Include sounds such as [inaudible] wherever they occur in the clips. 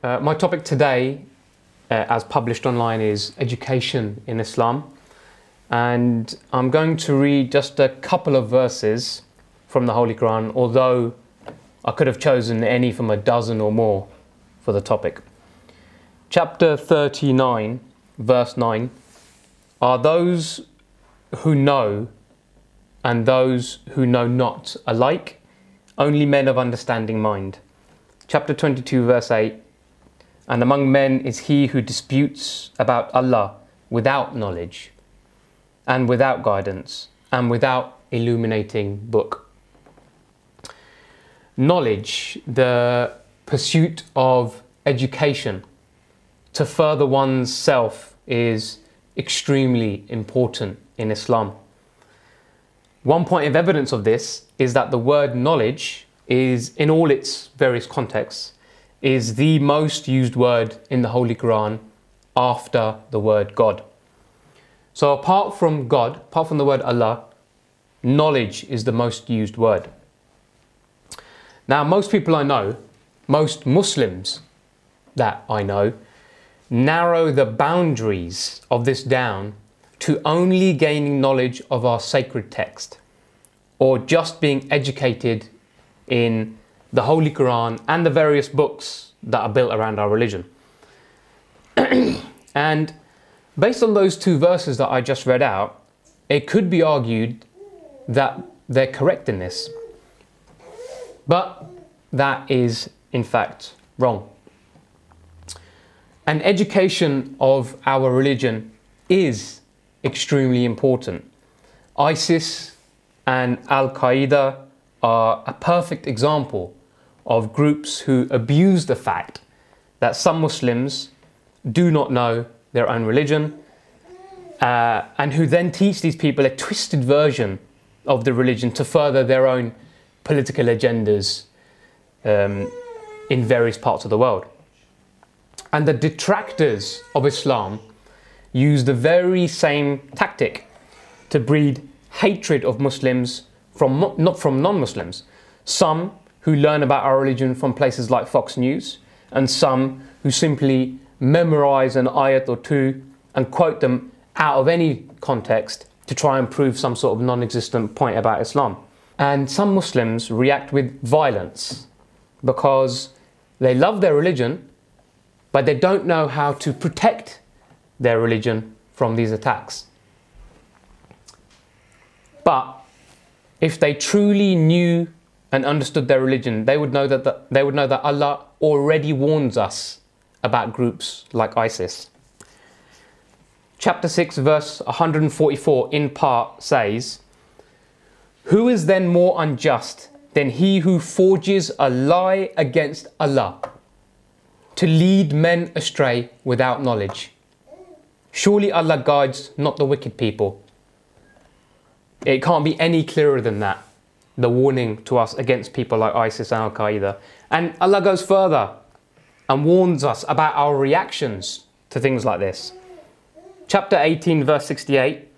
Uh, my topic today, uh, as published online, is education in Islam. And I'm going to read just a couple of verses from the Holy Quran, although I could have chosen any from a dozen or more for the topic. Chapter 39, verse 9 Are those who know and those who know not alike, only men of understanding mind. Chapter 22, verse 8 and among men is he who disputes about Allah without knowledge, and without guidance, and without illuminating book. Knowledge, the pursuit of education to further one's self, is extremely important in Islam. One point of evidence of this is that the word knowledge is, in all its various contexts, is the most used word in the Holy Quran after the word God. So, apart from God, apart from the word Allah, knowledge is the most used word. Now, most people I know, most Muslims that I know, narrow the boundaries of this down to only gaining knowledge of our sacred text or just being educated in the Holy Quran, and the various books that are built around our religion. [clears throat] and based on those two verses that I just read out, it could be argued that they're correct in this. But that is, in fact, wrong. An education of our religion is extremely important. ISIS and Al Qaeda are a perfect example of groups who abuse the fact that some Muslims do not know their own religion uh, and who then teach these people a twisted version of the religion to further their own political agendas um, in various parts of the world. And the detractors of Islam use the very same tactic to breed hatred of Muslims from not from non-Muslims. Some who learn about our religion from places like Fox News, and some who simply memorize an ayat or two and quote them out of any context to try and prove some sort of non existent point about Islam. And some Muslims react with violence because they love their religion, but they don't know how to protect their religion from these attacks. But if they truly knew and understood their religion, they would know that the, they would know that Allah already warns us about groups like ISIS. Chapter 6, verse 144, in part says, Who is then more unjust than he who forges a lie against Allah to lead men astray without knowledge? Surely Allah guides not the wicked people. It can't be any clearer than that the warning to us against people like ISIS and Al Qaeda. And Allah goes further and warns us about our reactions to things like this. Chapter 18, verse 68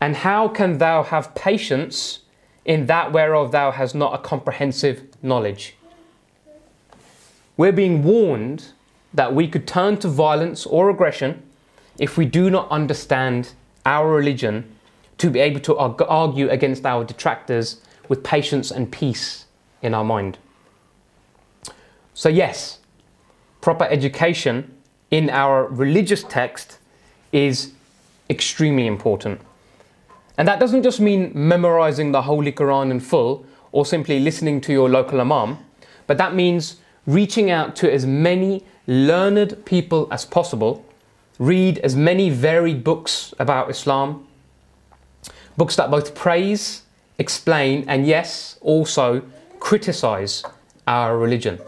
And how can thou have patience in that whereof thou hast not a comprehensive knowledge? We're being warned that we could turn to violence or aggression if we do not understand our religion to be able to argue against our detractors with patience and peace in our mind. So, yes, proper education in our religious text is extremely important. And that doesn't just mean memorizing the Holy Quran in full or simply listening to your local imam, but that means reaching out to as many learned people as possible, read as many varied books about Islam, books that both praise explain, and yes, also criticize our religion.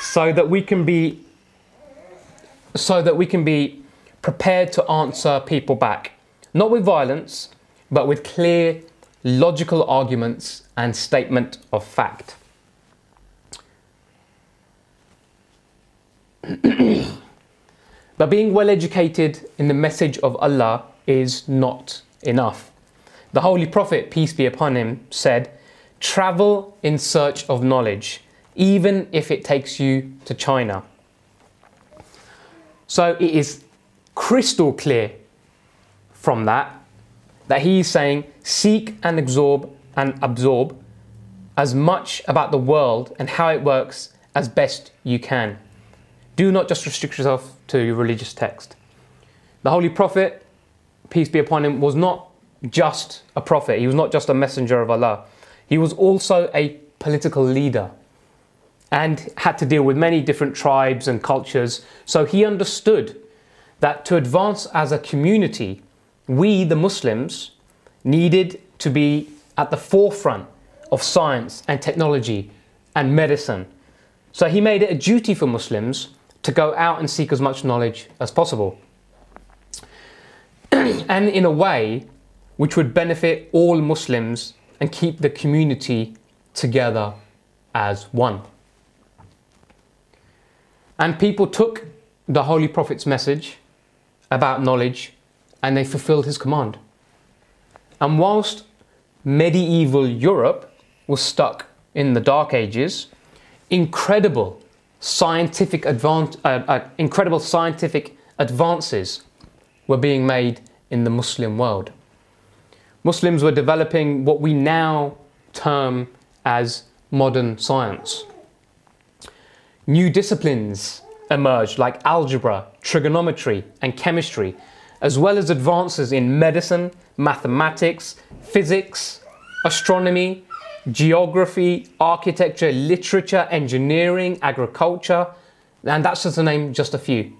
So that we can be so that we can be prepared to answer people back, not with violence, but with clear, logical arguments and statement of fact. [clears throat] but being well educated in the message of Allah is not enough. The Holy Prophet, peace be upon him, said, Travel in search of knowledge, even if it takes you to China. So it is crystal clear from that that he is saying seek and absorb and absorb as much about the world and how it works as best you can. Do not just restrict yourself to your religious text. The Holy Prophet, peace be upon him, was not just a prophet, he was not just a messenger of Allah. He was also a political leader and had to deal with many different tribes and cultures. So he understood that to advance as a community, we, the Muslims, needed to be at the forefront of science and technology and medicine. So he made it a duty for Muslims to go out and seek as much knowledge as possible. [clears throat] and in a way which would benefit all Muslims and keep the community together as one. And people took the Holy Prophet's message about knowledge and they fulfilled his command. And whilst medieval Europe was stuck in the Dark Ages, incredible scientific advan- uh, uh, incredible scientific advances were being made in the Muslim world. Muslims were developing what we now term as modern science. New disciplines emerged like algebra, trigonometry, and chemistry, as well as advances in medicine, mathematics, physics, astronomy, geography, architecture, literature, engineering, agriculture, and that's just to name just a few.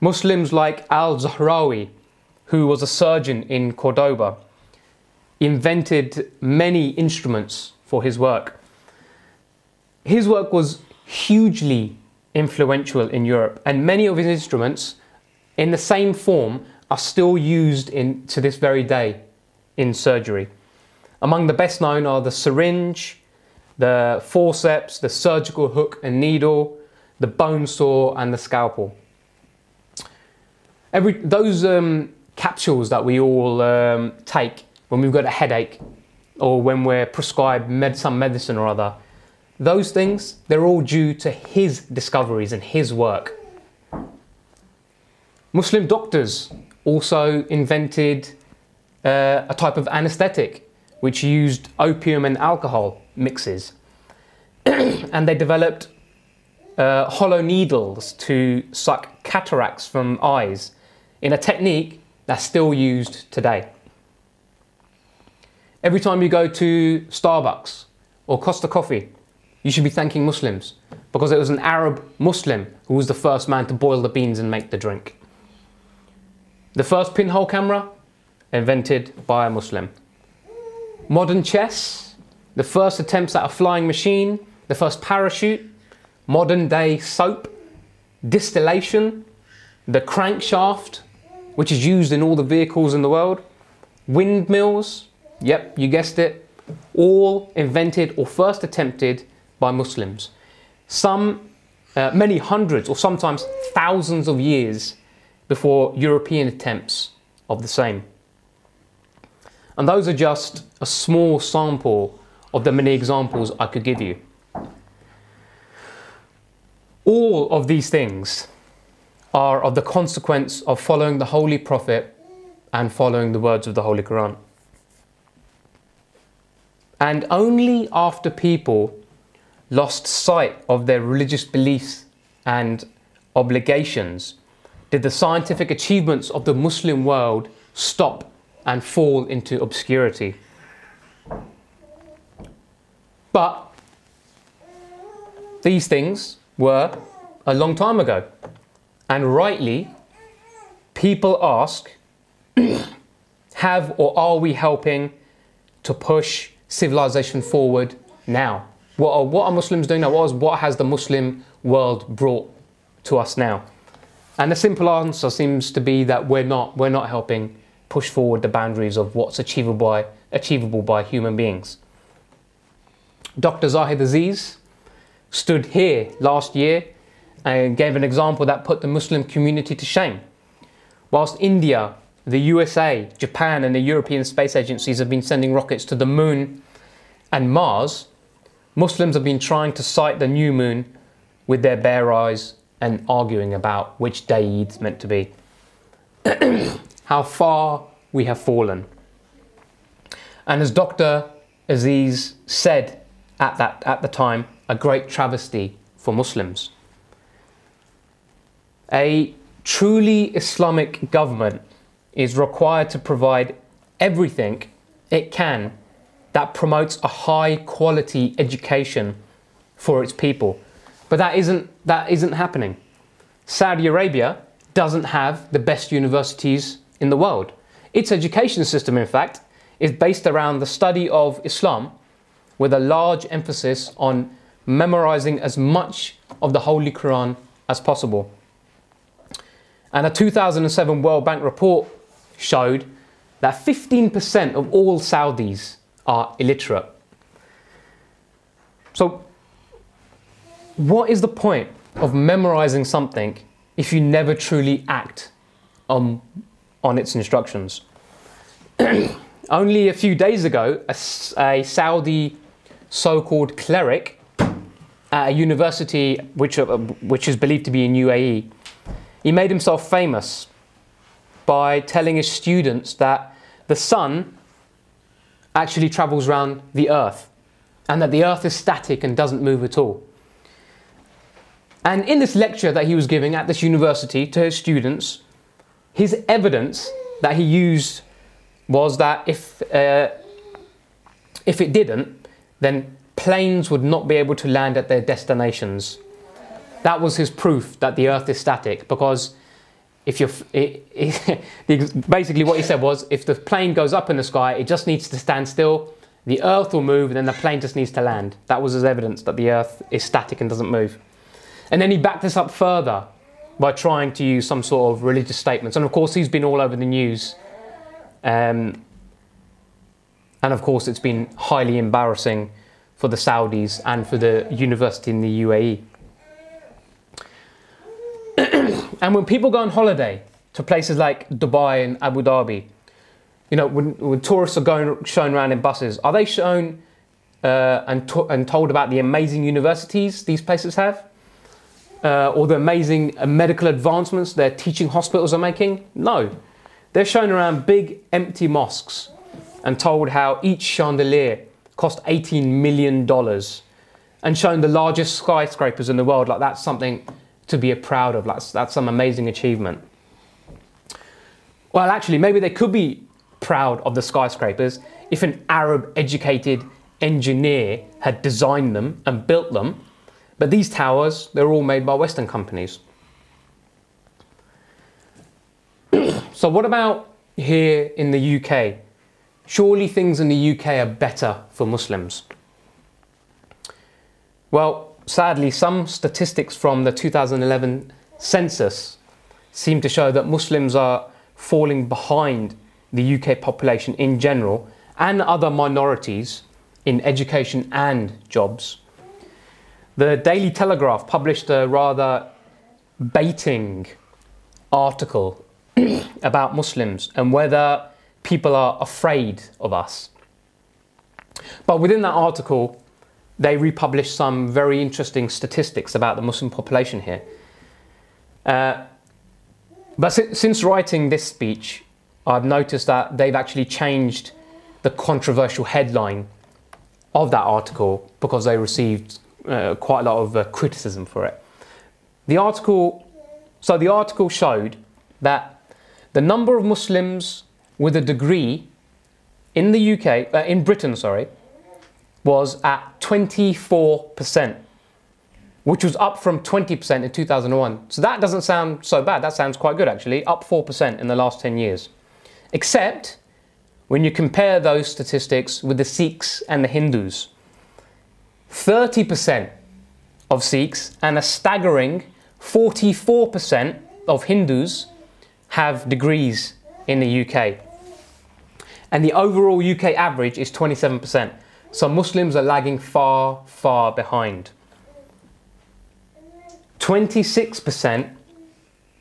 Muslims like Al Zahrawi, who was a surgeon in Cordoba, invented many instruments for his work. His work was hugely influential in Europe, and many of his instruments, in the same form, are still used in, to this very day in surgery. Among the best known are the syringe, the forceps, the surgical hook and needle, the bone saw, and the scalpel. Every, those um, capsules that we all um, take when we've got a headache or when we're prescribed med- some medicine or other, those things, they're all due to his discoveries and his work. Muslim doctors also invented uh, a type of anesthetic which used opium and alcohol mixes. [clears throat] and they developed uh, hollow needles to suck cataracts from eyes in a technique that's still used today. Every time you go to Starbucks or Costa Coffee, you should be thanking Muslims because it was an Arab Muslim who was the first man to boil the beans and make the drink. The first pinhole camera, invented by a Muslim. Modern chess, the first attempts at a flying machine, the first parachute, modern day soap, distillation, the crankshaft, which is used in all the vehicles in the world, windmills, yep, you guessed it, all invented or first attempted by Muslims. Some, uh, many hundreds or sometimes thousands of years before European attempts of the same. And those are just a small sample of the many examples I could give you. All of these things are of the consequence of following the Holy Prophet and following the words of the Holy Quran. And only after people lost sight of their religious beliefs and obligations did the scientific achievements of the Muslim world stop and fall into obscurity. But these things were a long time ago. And rightly, people ask [coughs] have or are we helping to push civilization forward now? What are, what are Muslims doing now? What, is, what has the Muslim world brought to us now? And the simple answer seems to be that we're not, we're not helping push forward the boundaries of what's achievable by, achievable by human beings. Dr. Zahid Aziz stood here last year and gave an example that put the Muslim community to shame. Whilst India, the USA, Japan, and the European space agencies have been sending rockets to the moon and Mars, Muslims have been trying to sight the new moon with their bare eyes and arguing about which day Eid's meant to be. [clears throat] How far we have fallen. And as Dr. Aziz said at, that, at the time, a great travesty for Muslims. A truly Islamic government is required to provide everything it can that promotes a high quality education for its people. But that isn't, that isn't happening. Saudi Arabia doesn't have the best universities in the world. Its education system, in fact, is based around the study of Islam with a large emphasis on memorizing as much of the Holy Quran as possible. And a 2007 World Bank report showed that 15% of all Saudis are illiterate. So, what is the point of memorizing something if you never truly act on, on its instructions? [clears throat] Only a few days ago, a, a Saudi so called cleric at a university which, uh, which is believed to be in UAE, he made himself famous by telling his students that the sun actually travels around the earth and that the earth is static and doesn't move at all. And in this lecture that he was giving at this university to his students, his evidence that he used was that if, uh, if it didn't, then planes would not be able to land at their destinations. That was his proof that the earth is static because if you're it, it, [laughs] basically what he said was if the plane goes up in the sky it just needs to stand still the earth will move and then the plane just needs to land. That was his evidence that the earth is static and doesn't move. And then he backed this up further by trying to use some sort of religious statements. And of course he's been all over the news. Um, and of course it's been highly embarrassing for the saudis and for the university in the uae and when people go on holiday to places like Dubai and Abu Dhabi, you know, when, when tourists are going shown around in buses, are they shown uh, and, to- and told about the amazing universities these places have? Uh, or the amazing uh, medical advancements their teaching hospitals are making? No. They're shown around big empty mosques and told how each chandelier cost $18 million and shown the largest skyscrapers in the world like that's something to be proud of. That's, that's some amazing achievement. Well, actually, maybe they could be proud of the skyscrapers if an Arab educated engineer had designed them and built them. But these towers, they're all made by Western companies. [clears throat] so, what about here in the UK? Surely things in the UK are better for Muslims. Well, sadly, some statistics from the 2011 census seem to show that Muslims are falling behind the UK population in general and other minorities in education and jobs. The Daily Telegraph published a rather baiting article [clears throat] about Muslims and whether people are afraid of us. But within that article, they republished some very interesting statistics about the Muslim population here. Uh, but si- since writing this speech, I've noticed that they've actually changed the controversial headline of that article because they received uh, quite a lot of uh, criticism for it. The article, so the article showed that the number of Muslims with a degree in the UK, uh, in Britain, sorry, was at 24%, which was up from 20% in 2001. So that doesn't sound so bad. That sounds quite good actually, up 4% in the last 10 years. Except when you compare those statistics with the Sikhs and the Hindus. 30% of Sikhs and a staggering 44% of Hindus have degrees in the UK. And the overall UK average is 27%. So Muslims are lagging far, far behind. 26%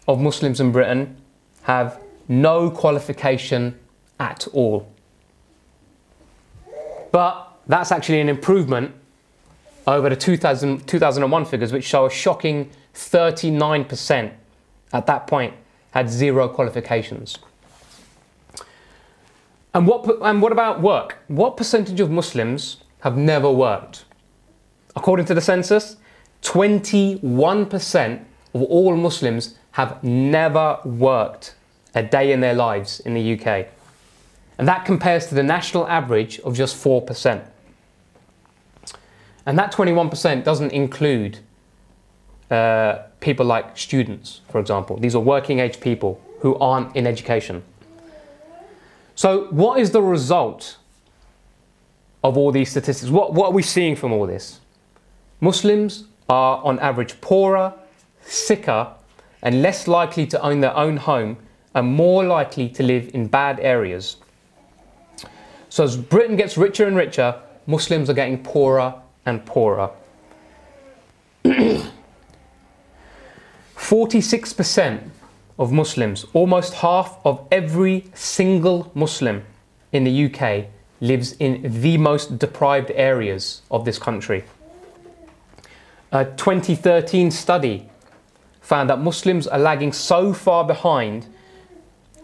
of Muslims in Britain have no qualification at all. But that's actually an improvement over the 2000, 2001 figures, which show a shocking 39% at that point had zero qualifications. And what, and what about work? What percentage of Muslims have never worked? According to the census, 21% of all Muslims have never worked a day in their lives in the UK. And that compares to the national average of just 4%. And that 21% doesn't include uh, people like students, for example. These are working age people who aren't in education. So, what is the result of all these statistics? What, what are we seeing from all this? Muslims are on average poorer, sicker, and less likely to own their own home and more likely to live in bad areas. So, as Britain gets richer and richer, Muslims are getting poorer and poorer. [clears throat] 46% of Muslims, almost half of every single Muslim in the UK, lives in the most deprived areas of this country. A 2013 study found that Muslims are lagging so far behind,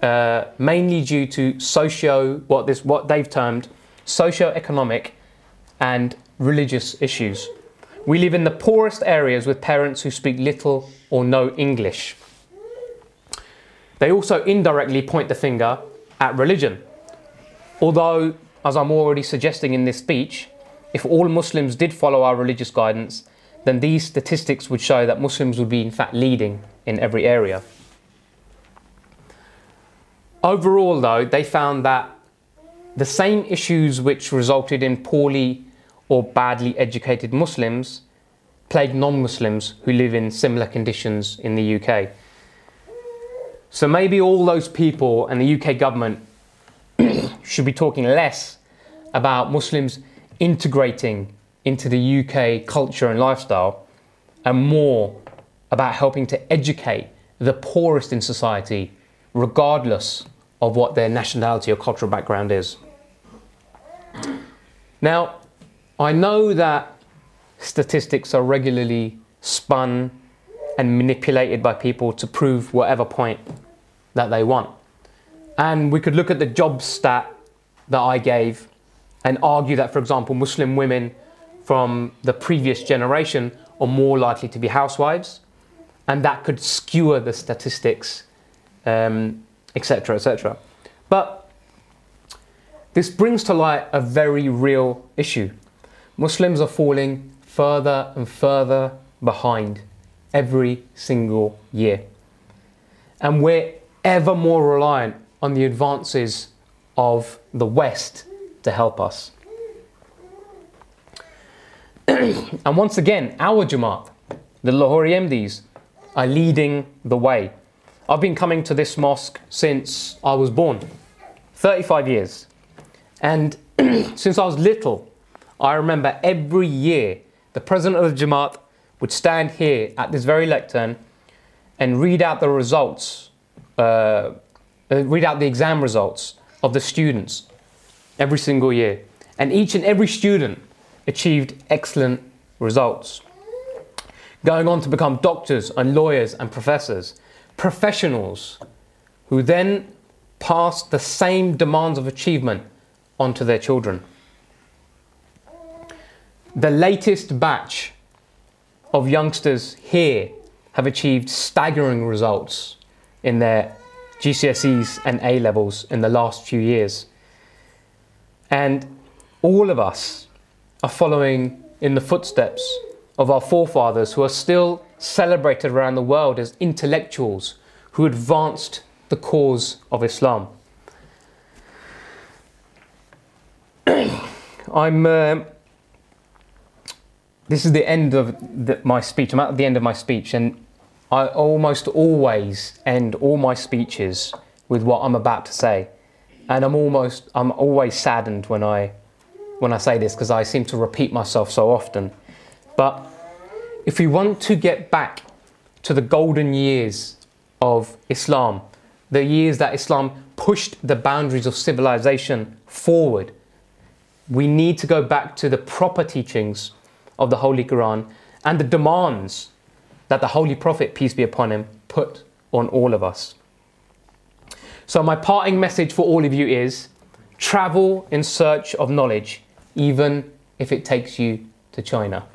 uh, mainly due to socio what this what they've termed socio-economic and religious issues. We live in the poorest areas with parents who speak little or no English. They also indirectly point the finger at religion. Although, as I'm already suggesting in this speech, if all Muslims did follow our religious guidance, then these statistics would show that Muslims would be, in fact, leading in every area. Overall, though, they found that the same issues which resulted in poorly or badly educated Muslims plague non Muslims who live in similar conditions in the UK. So maybe all those people and the UK government [clears throat] should be talking less about Muslims integrating into the UK culture and lifestyle and more about helping to educate the poorest in society, regardless of what their nationality or cultural background is. Now, I know that statistics are regularly spun and manipulated by people to prove whatever point that they want. And we could look at the job stat that I gave and argue that, for example, Muslim women from the previous generation are more likely to be housewives, and that could skewer the statistics, etc., um, etc. Et but this brings to light a very real issue Muslims are falling further and further behind every single year. And we're ever more reliant on the advances of the West to help us. [clears throat] and once again, our Jamaat, the Lahori Ahmadis, are leading the way. I've been coming to this mosque since I was born, 35 years. And [clears throat] since I was little, I remember every year the president of the Jamaat would stand here at this very lectern and read out the results, uh, read out the exam results of the students every single year. And each and every student achieved excellent results. Going on to become doctors and lawyers and professors, professionals who then passed the same demands of achievement onto their children the latest batch of youngsters here have achieved staggering results in their GCSEs and A levels in the last few years. And all of us are following in the footsteps of our forefathers who are still celebrated around the world as intellectuals who advanced the cause of Islam. [clears throat] I'm uh, this is the end of the, my speech. I'm at the end of my speech, and I almost always end all my speeches with what I'm about to say, and I'm almost I'm always saddened when I when I say this because I seem to repeat myself so often. But if we want to get back to the golden years of Islam, the years that Islam pushed the boundaries of civilization forward, we need to go back to the proper teachings of the Holy Quran and the demands that the Holy Prophet, peace be upon him, put on all of us. So, my parting message for all of you is travel in search of knowledge, even if it takes you to China.